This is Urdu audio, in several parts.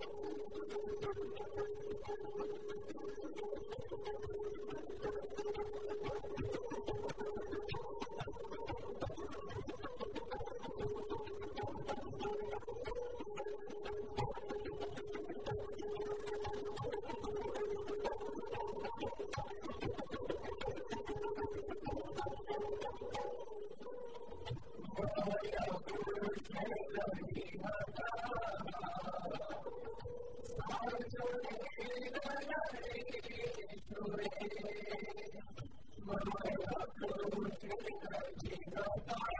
Thank you. God,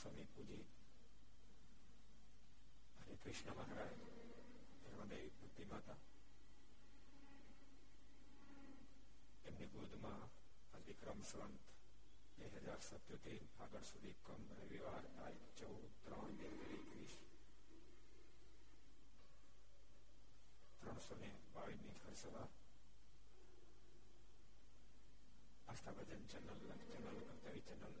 સમય પૂજી હરે કૃષ્ણ મહારાજ હૃદય ભક્તિ માતા એમની ગોદમાં અધિક્રમ સંત બે હજાર સત્યોતેર આગળ સુધી કમ રવિવાર તારીખ ચૌદ ત્રણ બે હજાર એકવીસ ત્રણસો ને બાવીસ ની ખર્ચવા આસ્થા ભજન ચેનલ ચેનલ કરતવી ચેનલ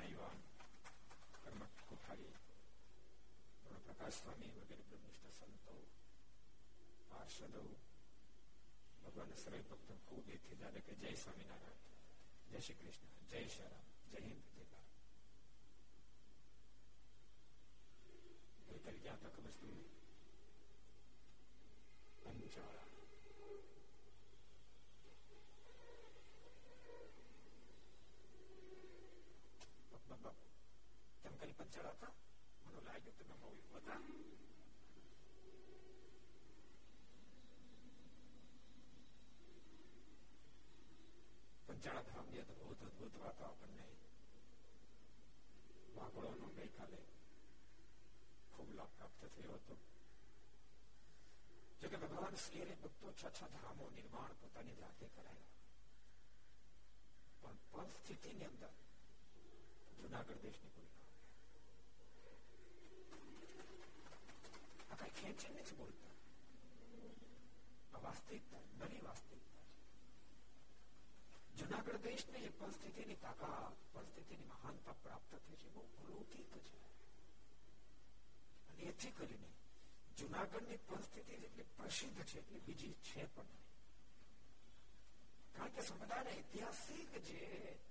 جی سوار جی شری کرام جے ہند تم جاتا بابو جنگل پر چڑھا تھا انہوں لائے جو تمہیں موی ہوتا پنچڑا دھام دیا تو بہت ادبت بات اپن نے باکڑوں نے میرے کھا لے خوب لاپ پراپت تھے ہو تو جگہ بھگوان اس گیرے بکتو اچھا اچھا دھام و نرمان پتہ نہیں جاتے کرائے گا پر پرستیتی نے اندر بدا کر پیش کرتے ہیں اکر کھیت چلنے سے بولتا ہے اب آس دیکھتا ہے نبی آس دیکھتا ہے جدا کر پیش میں یہ پنس دیتے نہیں تاکا پنس دیتے نہیں مہان تا پرابتہ تھے جو وہ روتی تھے جدا کر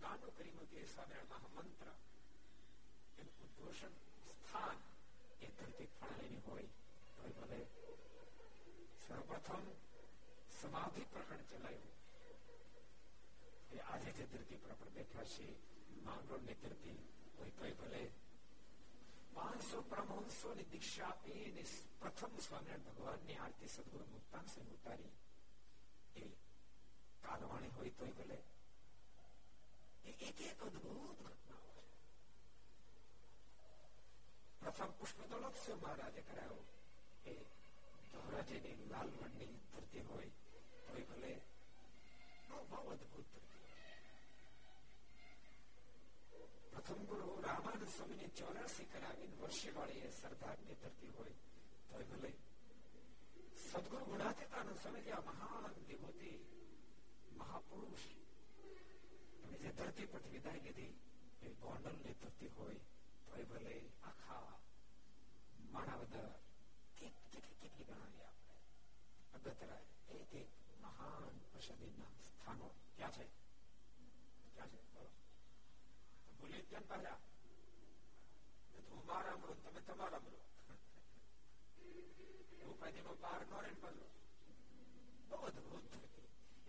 میری چلائی پر مسو دا پرتھم سومی آرتی سدگر متاثر ہو ایک ایک چواسی کری وسیع والیارتی تو مہان دی میپروش بھول پو پہ باہر نو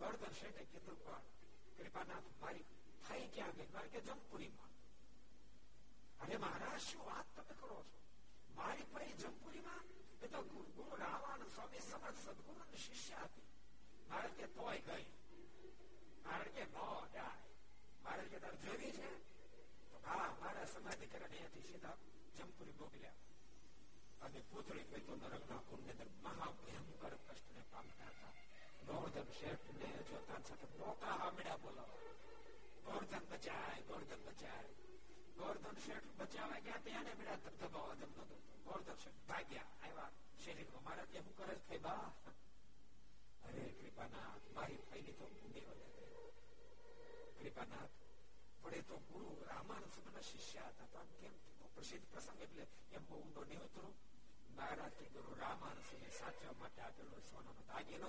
بڑ د ش جمپوری تو مرا سما دیا سیتا جمپور بوکل پوتری کوئی تو مہا بھیا تھا گوٹ بچائے کپ پڑے تو گوریا تھاتر مہاراج کے گورچی نا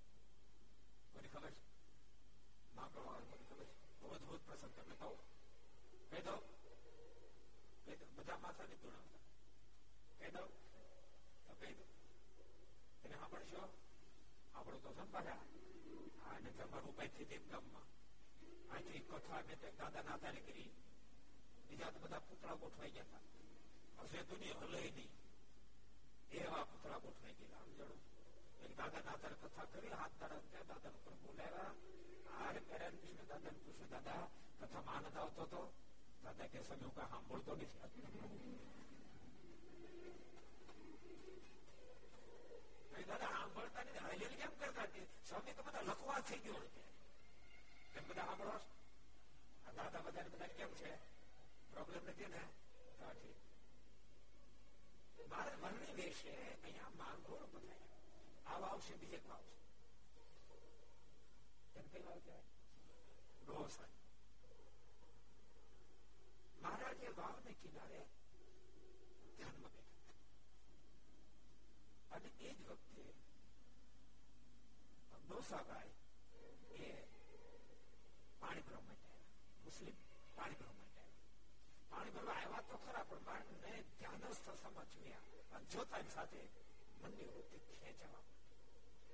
پوترا گوٹو گیا تھا گھٹوئی داد کتھا کردار بولنے دادا دادا کتھا ہاجریتا سبھی تو بتا لکھ بھاڑ دے بار بڑھنی گیس ہے ڈوسا گئی گراہم پانی گروپر تو خراب منڈیوں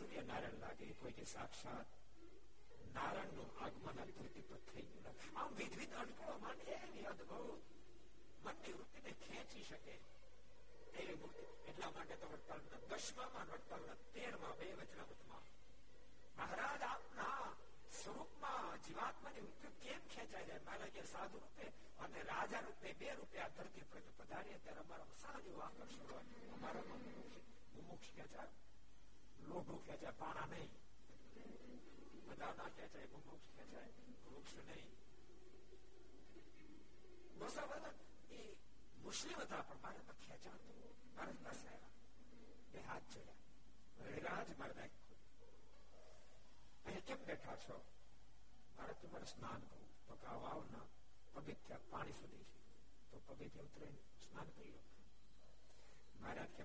سویہرائن لگے نائن روپے اور پانا نہیں دیکھا چھو بھارت پانی شو تو ماراج کے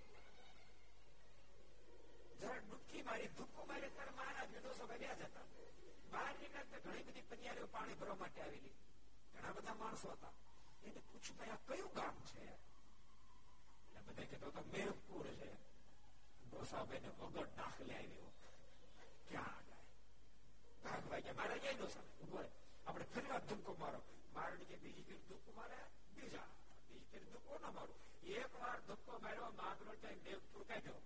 ڈک ماری دک ڈوسا پنیا بتاسوں ڈوسا بھائی ڈاک لے لگائے اپنے فری وار دکا مارو دریا د ایک دکان میرا باہر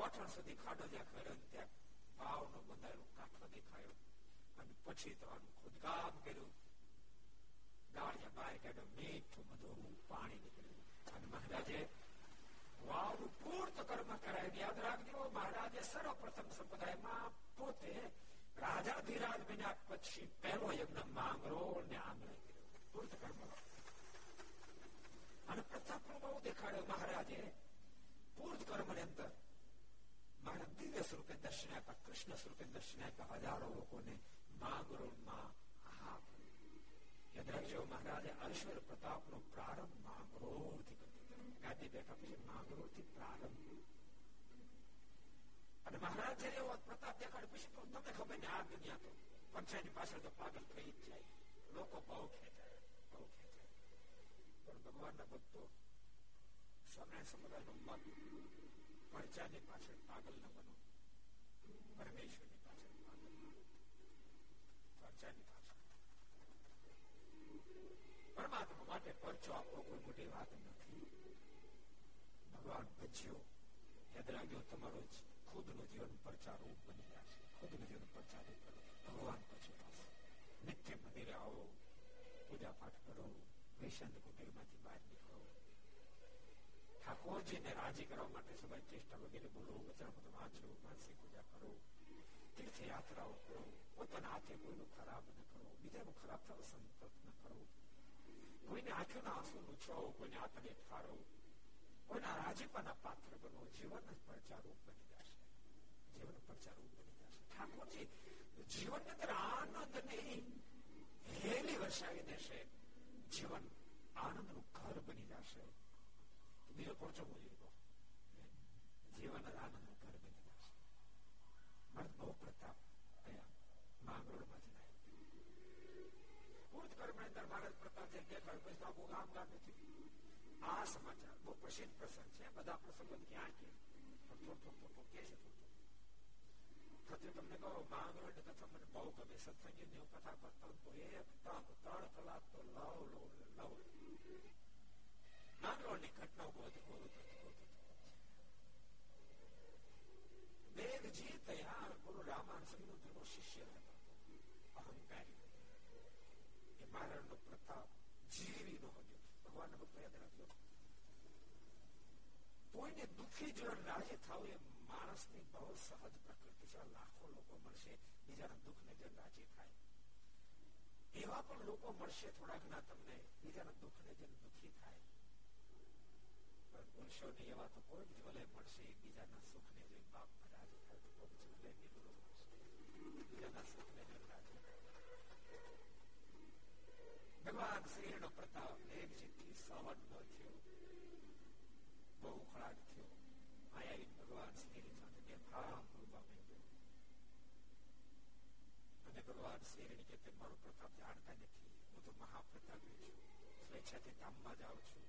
سر پرت میں آم لوگ دیکھا مہاراجے پولیس درپے مہاراج پر خبر تو پاگل بہت سمجھا مت جی، خود نیو پرچار مندر آو پوجا پاٹ کروشن مندر نکلو جی آنند نہیں وشای دے سے جیون آنند نی جی بہت پرسن بسنگ سچے تم نے کہ وہ کتھا کرتا بہت سہج پر لاکھوں دیکھا گا تم نے جن دھی બોલશો ને એ વાતો કોઈ જ ભલે પડશે બીજાના સુખને જોઈ બાપ રાજી થાય તો કોઈ ભલે ની ગુરુ બીજાના સુખને જોઈ રાજી ભગવાન શ્રીનો પ્રતાપ એક જીતથી સવન ન થયો બહુ ખરાબ થયો માયા ભગવાન શ્રીની સાથે બે ભાવ રૂપા અને ભગવાન શ્રીની કે તે મારો પ્રતાપ જાણતા નથી હું તો મહાપ્રતાપી છું સ્વેચ્છાથી ધામમાં જાઉં છું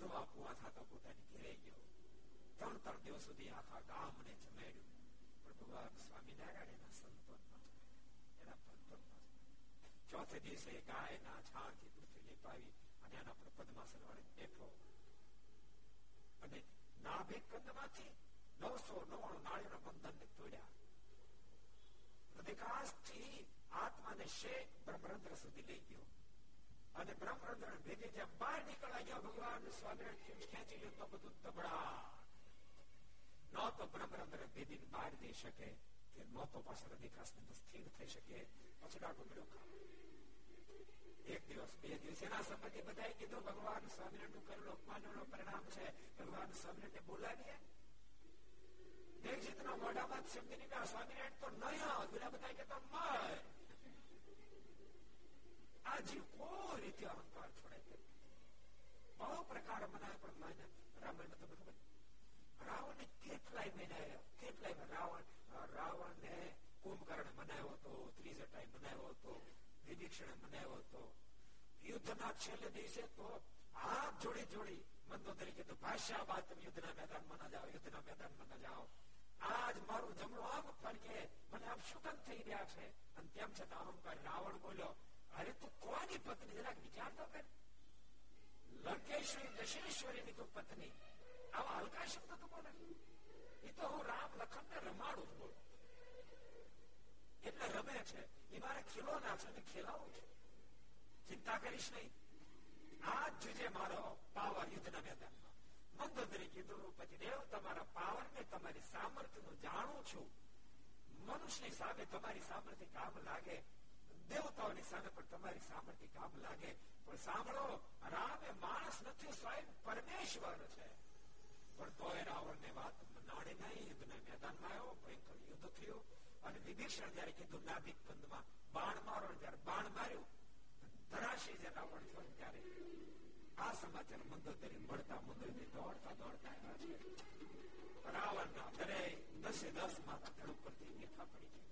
نو سو نو بندیاتر لوگ برہ ردر جی باہر نکل گیا تو بولا دیے جیتنیٹ تو نیا بتا تو آپ جوڑ بند طریقے بات یو میدان یو میدان جگڑیے آپ شو چائے راڑ بولو چیش نی آج مو پاور یو مدد یو پی پاور نے સામે તમારી સામર્થ્ય કામ લાગે دیوتا ہے باڑ مارو بانوں جائے آ سماچار مدد مڑتا دیا دس دس مطلب میٹھا پڑ جائے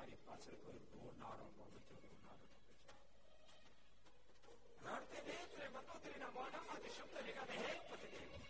ہمارے پاس رکھو دو نار اور محمد چلو دو نار اور محمد چلو رارتے دے ترے بطو ترے نمانا آتے شمدہ لگا دے ہے پتے دے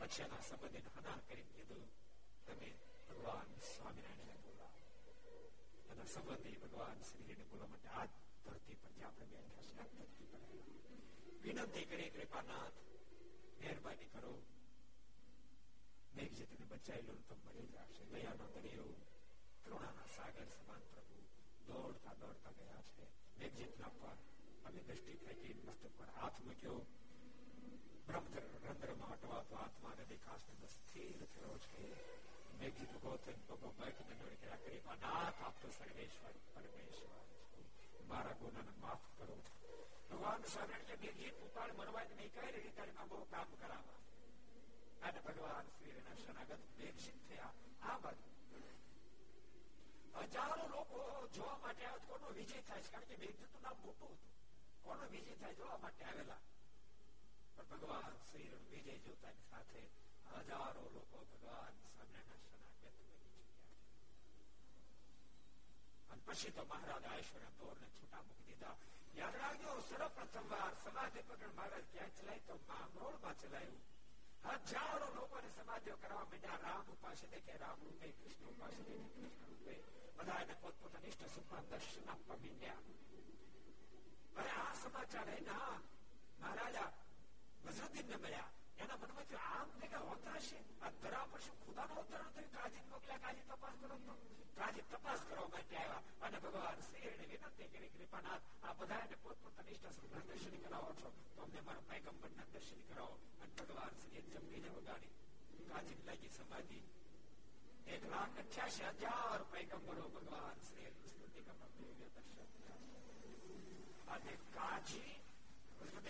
بچائی لوگ مریض دیا دوڑتا گیا دستی فیمک ہزاروں کو جیت موٹو چل ہزاروں نے سماد رام پاس رام روپے کشن کھوپے بڑھا سکھ درشن ہے مہاراجا جمی نے بگاڑی کا پیگمبروں کا شر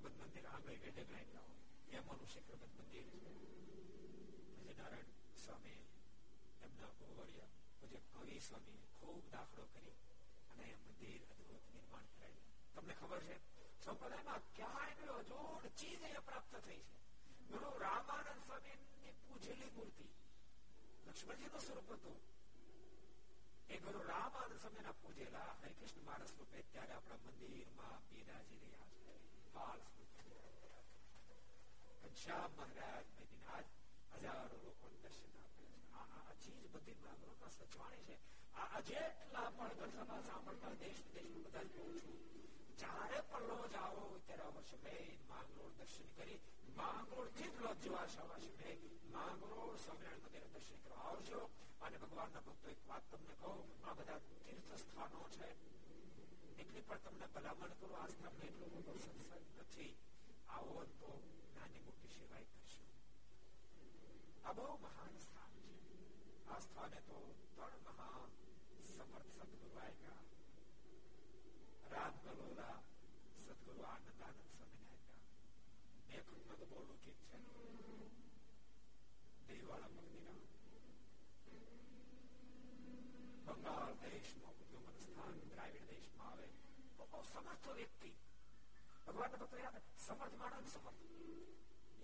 مندر آگے بدھ مندر لکمن پوجے مہاراج روپے اپنا مندر جی رہے ہزار سمر مندر درشن کرو تم آدھا تیار من کرو سنگھ سیوائ بنگان درام دیش ویکتی ہے سمر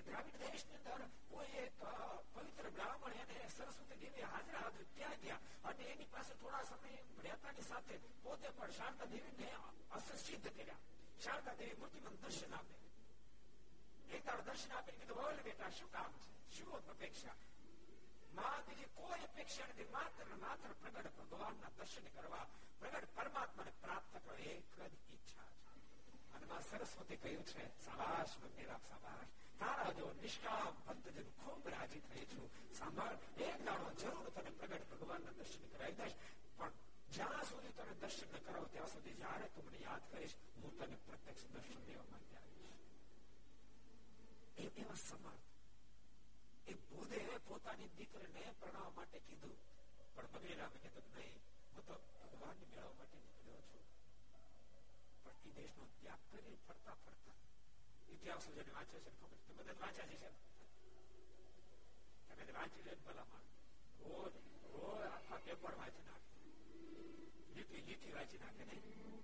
درام دیش کوئی ہاں اپنے جی کوئی اپنی پرمپت کر بگڑ لگے تو نہیں ہوں تو ઇતિહાસ જે વાંચે છે ખબર તો બધા વાંચે છે તમે વાંચી લે ભલા માં રોજ રોજ આખા પેપર વાંચી નાખે લીટી લીટી વાંચી નાખે નહીં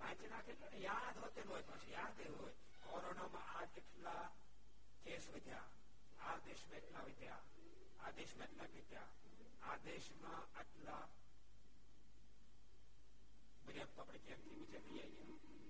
વાંચી નાખે તો યાદ હોતે હોય પછી યાદ હોય કોરોનામાં આ કેટલા કેસ વધ્યા આ દેશમાં એટલા વધ્યા આ દેશમાં એટલા વધ્યા આ દેશમાં આટલા બધા આપણે ક્યાંથી બીજા નહીં આવ્યા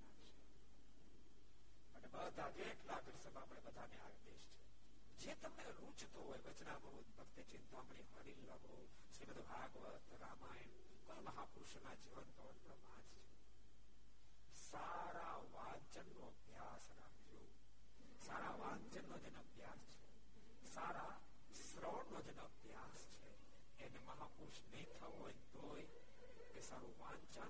سارا سارا شر ابیا سارے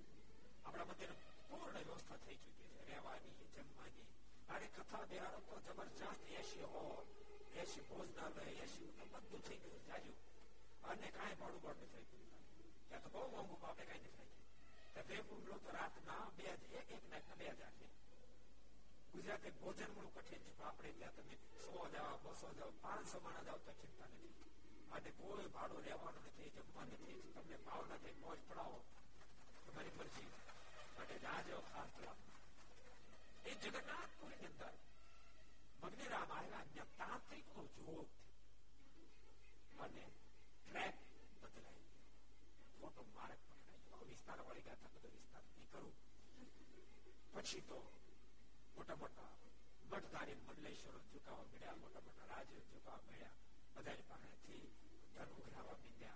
اپنا مدد پورا جمع کتھا دیا بندوئی تو رات نہ بار سو بار ہزار کوئی بھاڑو رہتی تم نے بھاؤنا مٹدار مڈلشور چکا موٹا چکا بھگا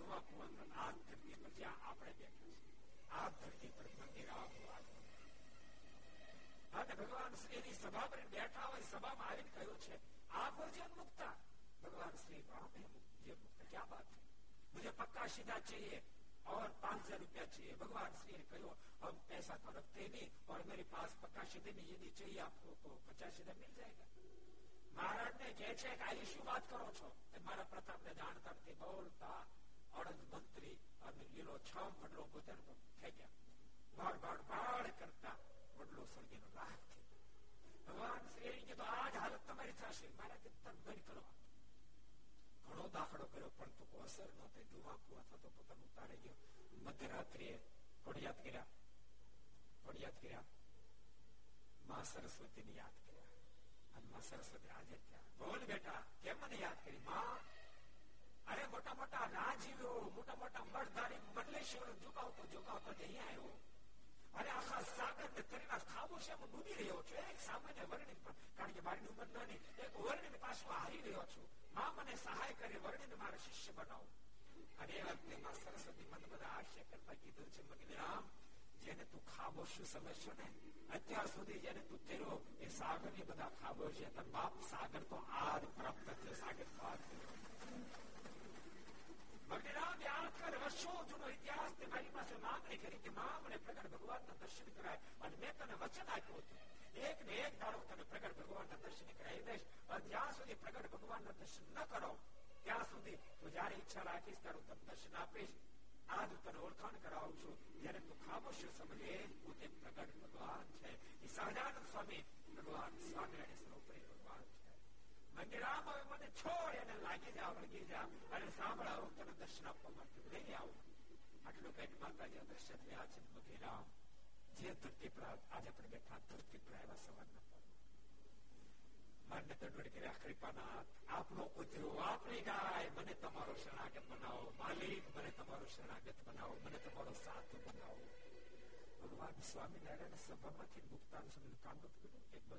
میرے پاس پکا سی دے یہ چاہیے پچاس سی دل جائے گا مہاراج نے کہا پرتاپ مدرتری سرسوتی یاد کر سرسوتی آج کیا بول بیٹا یاد کر ارے مٹا مٹا جیوا مٹا مرداری من بڑا اتر سیو یہ ساگر ساگر تو آج پراپتر جی پرگٹ بگوان نہ کرو تھی جائے رکھیس ترشن آپ آج تر او چھو جائے تب سبھی پرگٹانند لگی جاگی جا سام دریام جیتی خریف اپنی مجھے شروع بناؤ مالک مجھے شراغت بناؤں سات بناو سب مکتا کام کر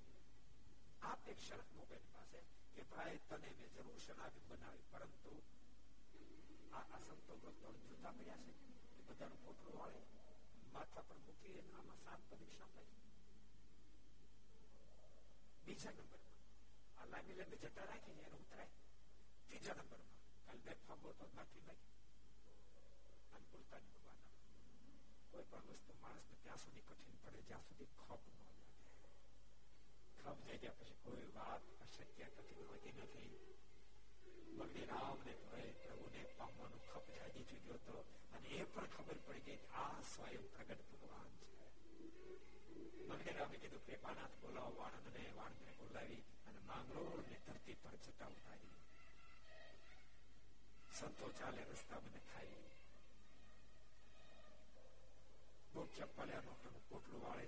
ہاتھیں شرط مومن ہاتھ ہے کہ بھائی تنے میں ضرور شناد بنا ہے فرم کرو آسان تو بس اور ملتا میں آئے ہیں کہ بچہ نو کوٹ رو آئے ماتا پر دکھی ہے نام نام کرنے نہ ہو تیجا نمبر اللہ کی جنہیں جتا رہا کہ میرے ہمتا ہے تیجا نمبر کل بیت پاپو تو باقی بھائی ہم چلتا نہیں کوئی تو ہمیں سے مانس نے کیا سنی کرنے ہیں تو ہمیں جاتی ખમ થઈ ગયા પછી કોઈ વાત અશક્ય કઠિન નથી બગડી રામને ભય પ્રભુને પામવાનું ખપ જાગી ચુક્યો હતો અને એ પણ ખબર પડી કે આ સ્વયં પ્રગટ ભગવાન છે બગડી રામે કીધું કૃપાનાથ બોલાવો વાણંદને વાણંદને બોલાવી અને માંગરોળને ધરતી પર જતા ઉતારી સંતો ચાલે રસ્તા મને ખાઈ لگنے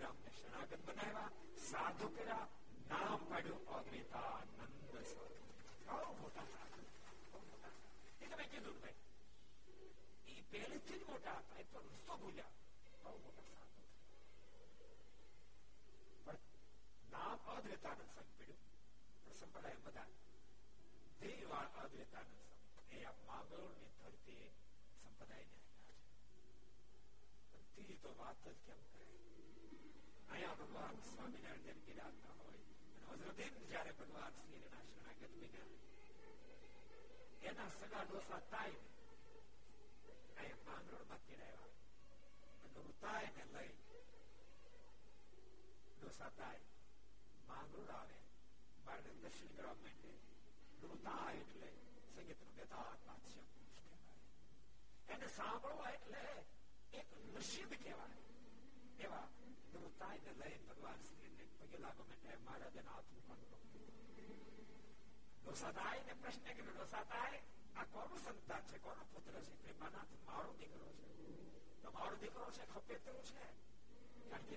رام شراغت بنایا ساتھ موٹا تو رسو بھولیا بہت અદ્વૈતાનંદ સ્વામી સગા ડોસા તાય માંગરોળ આવે બાળકને દર્શન કરવા માટે દૂરતા એટલે સંગીત નું બેતા પાછ્ય એને સાંભળવા એટલે એક નસીબ કહેવાય એવા દૂરતા એને લઈ ભગવાન શ્રીને પગે લાગો માટે મારા જેના હાથમાં પણ દોસાતાય ને પ્રશ્ન કરે દોસાતાય આ કોનું સંતાન છે કોનો પુત્ર છે પ્રેમાનાથ મારો દીકરો છે તો મારો દીકરો છે ખપે તેવું છે કારણ કે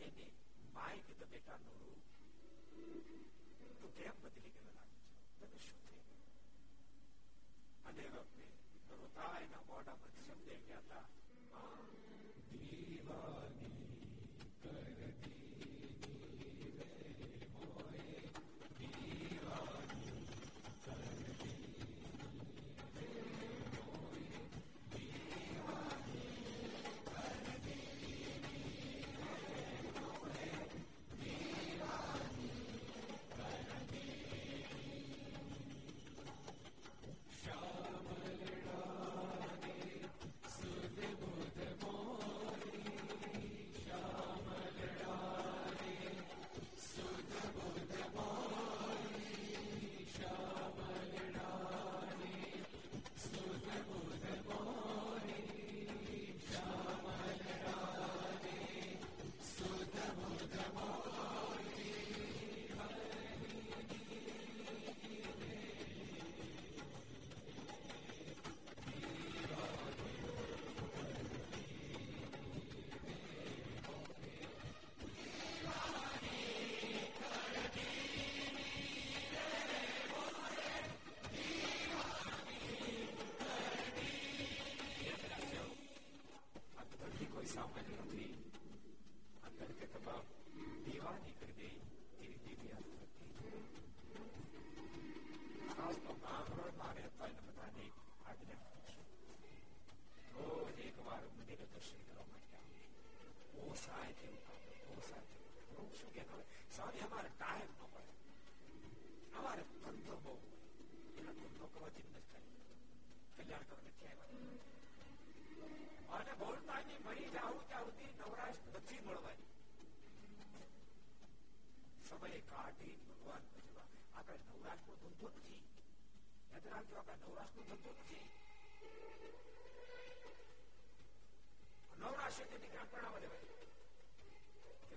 بدلی گے سمجھائی گیا تھا نو نہیں آپ نو رشتے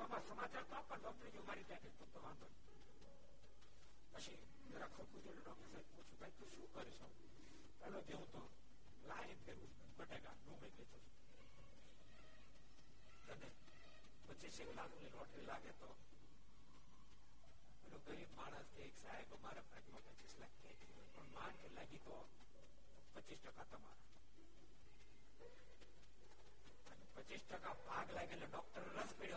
سمار تو مار لگی تو پچیس ٹکیس ٹک لگے ڈاکٹر رس پیڑ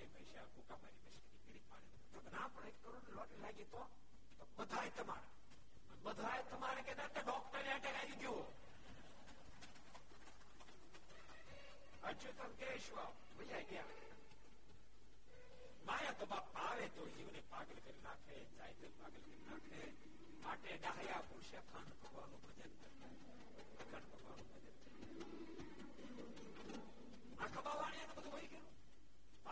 پیسا گیا تبا جیو نے پاگل کر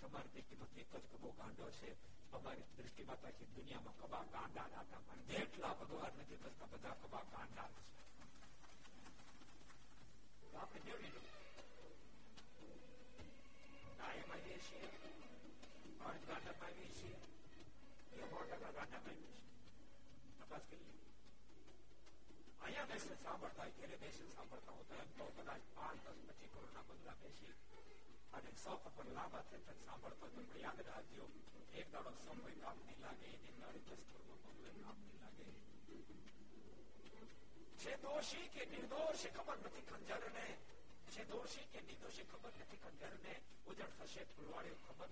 ایک دیکھا دبا گا بیس سیل سام تو جی، پانچ دس پچھلے بدلا گئے سوڑتے خبر نہیں کنجر اجڑ وڑی خبر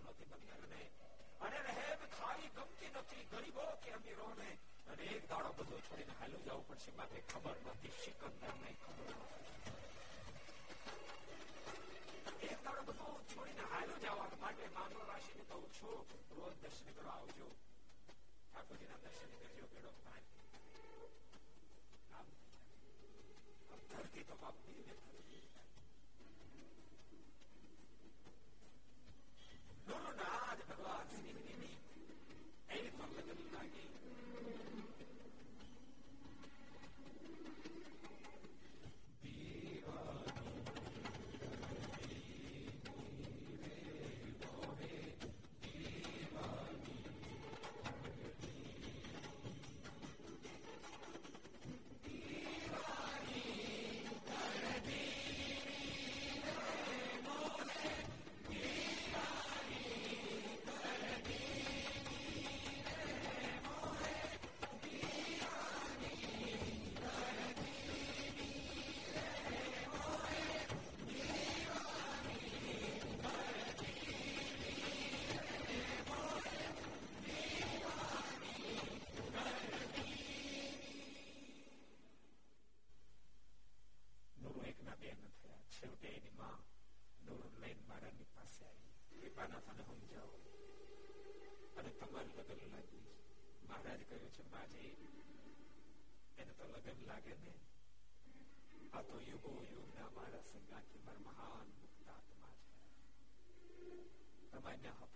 رہ گریبو کہ امیر ایک داڑو بڑھ چھوڑی حالو جاؤ پڑ سکے خبر તમારે બધું છોડીને હાલો જવા માટે માનવ રાશિને કહું છું રોજ દર્શન કરવા આવજો ઠાકોરજીના દર્શન કરજો કેડો ભાઈ ધરતી તો બાપ ધીમે ભગવાન શ્રી એની પગલ લાગી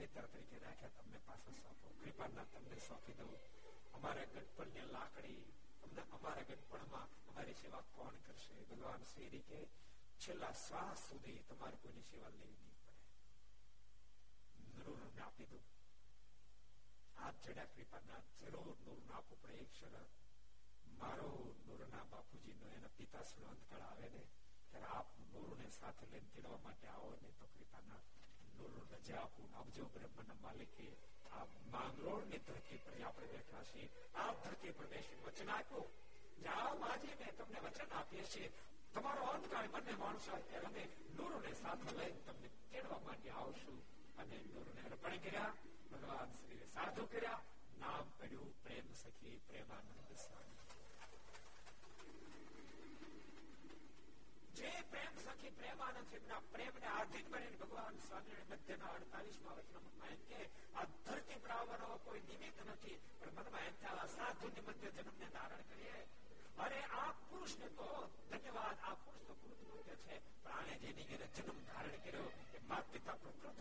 شراپو جیتا سر آپ نورے نو لگی آؤں نے سارے کر جنم دار کرات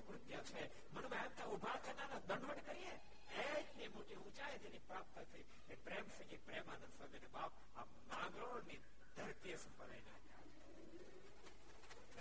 پتیہ مدمہ دنوٹ کریے موٹی اونچائی سفر ہے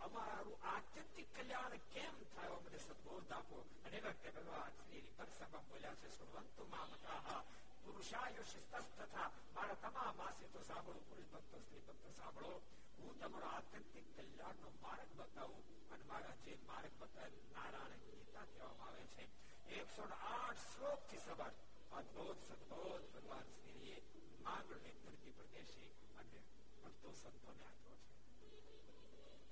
ہاں، ایک سو آٹھ ادب سدبوت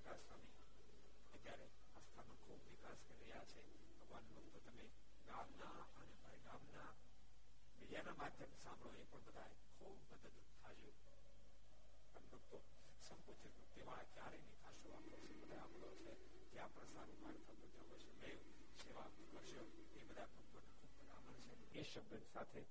પ્રકાશ સ્વામી અત્યારે આસ્થાનો ખૂબ બધા ખૂબ છે ત્યાં પણ સારું કાર્ય સેવા કરશો એ બધા ભક્તોને ખૂબ છે એ શબ્દ સાથે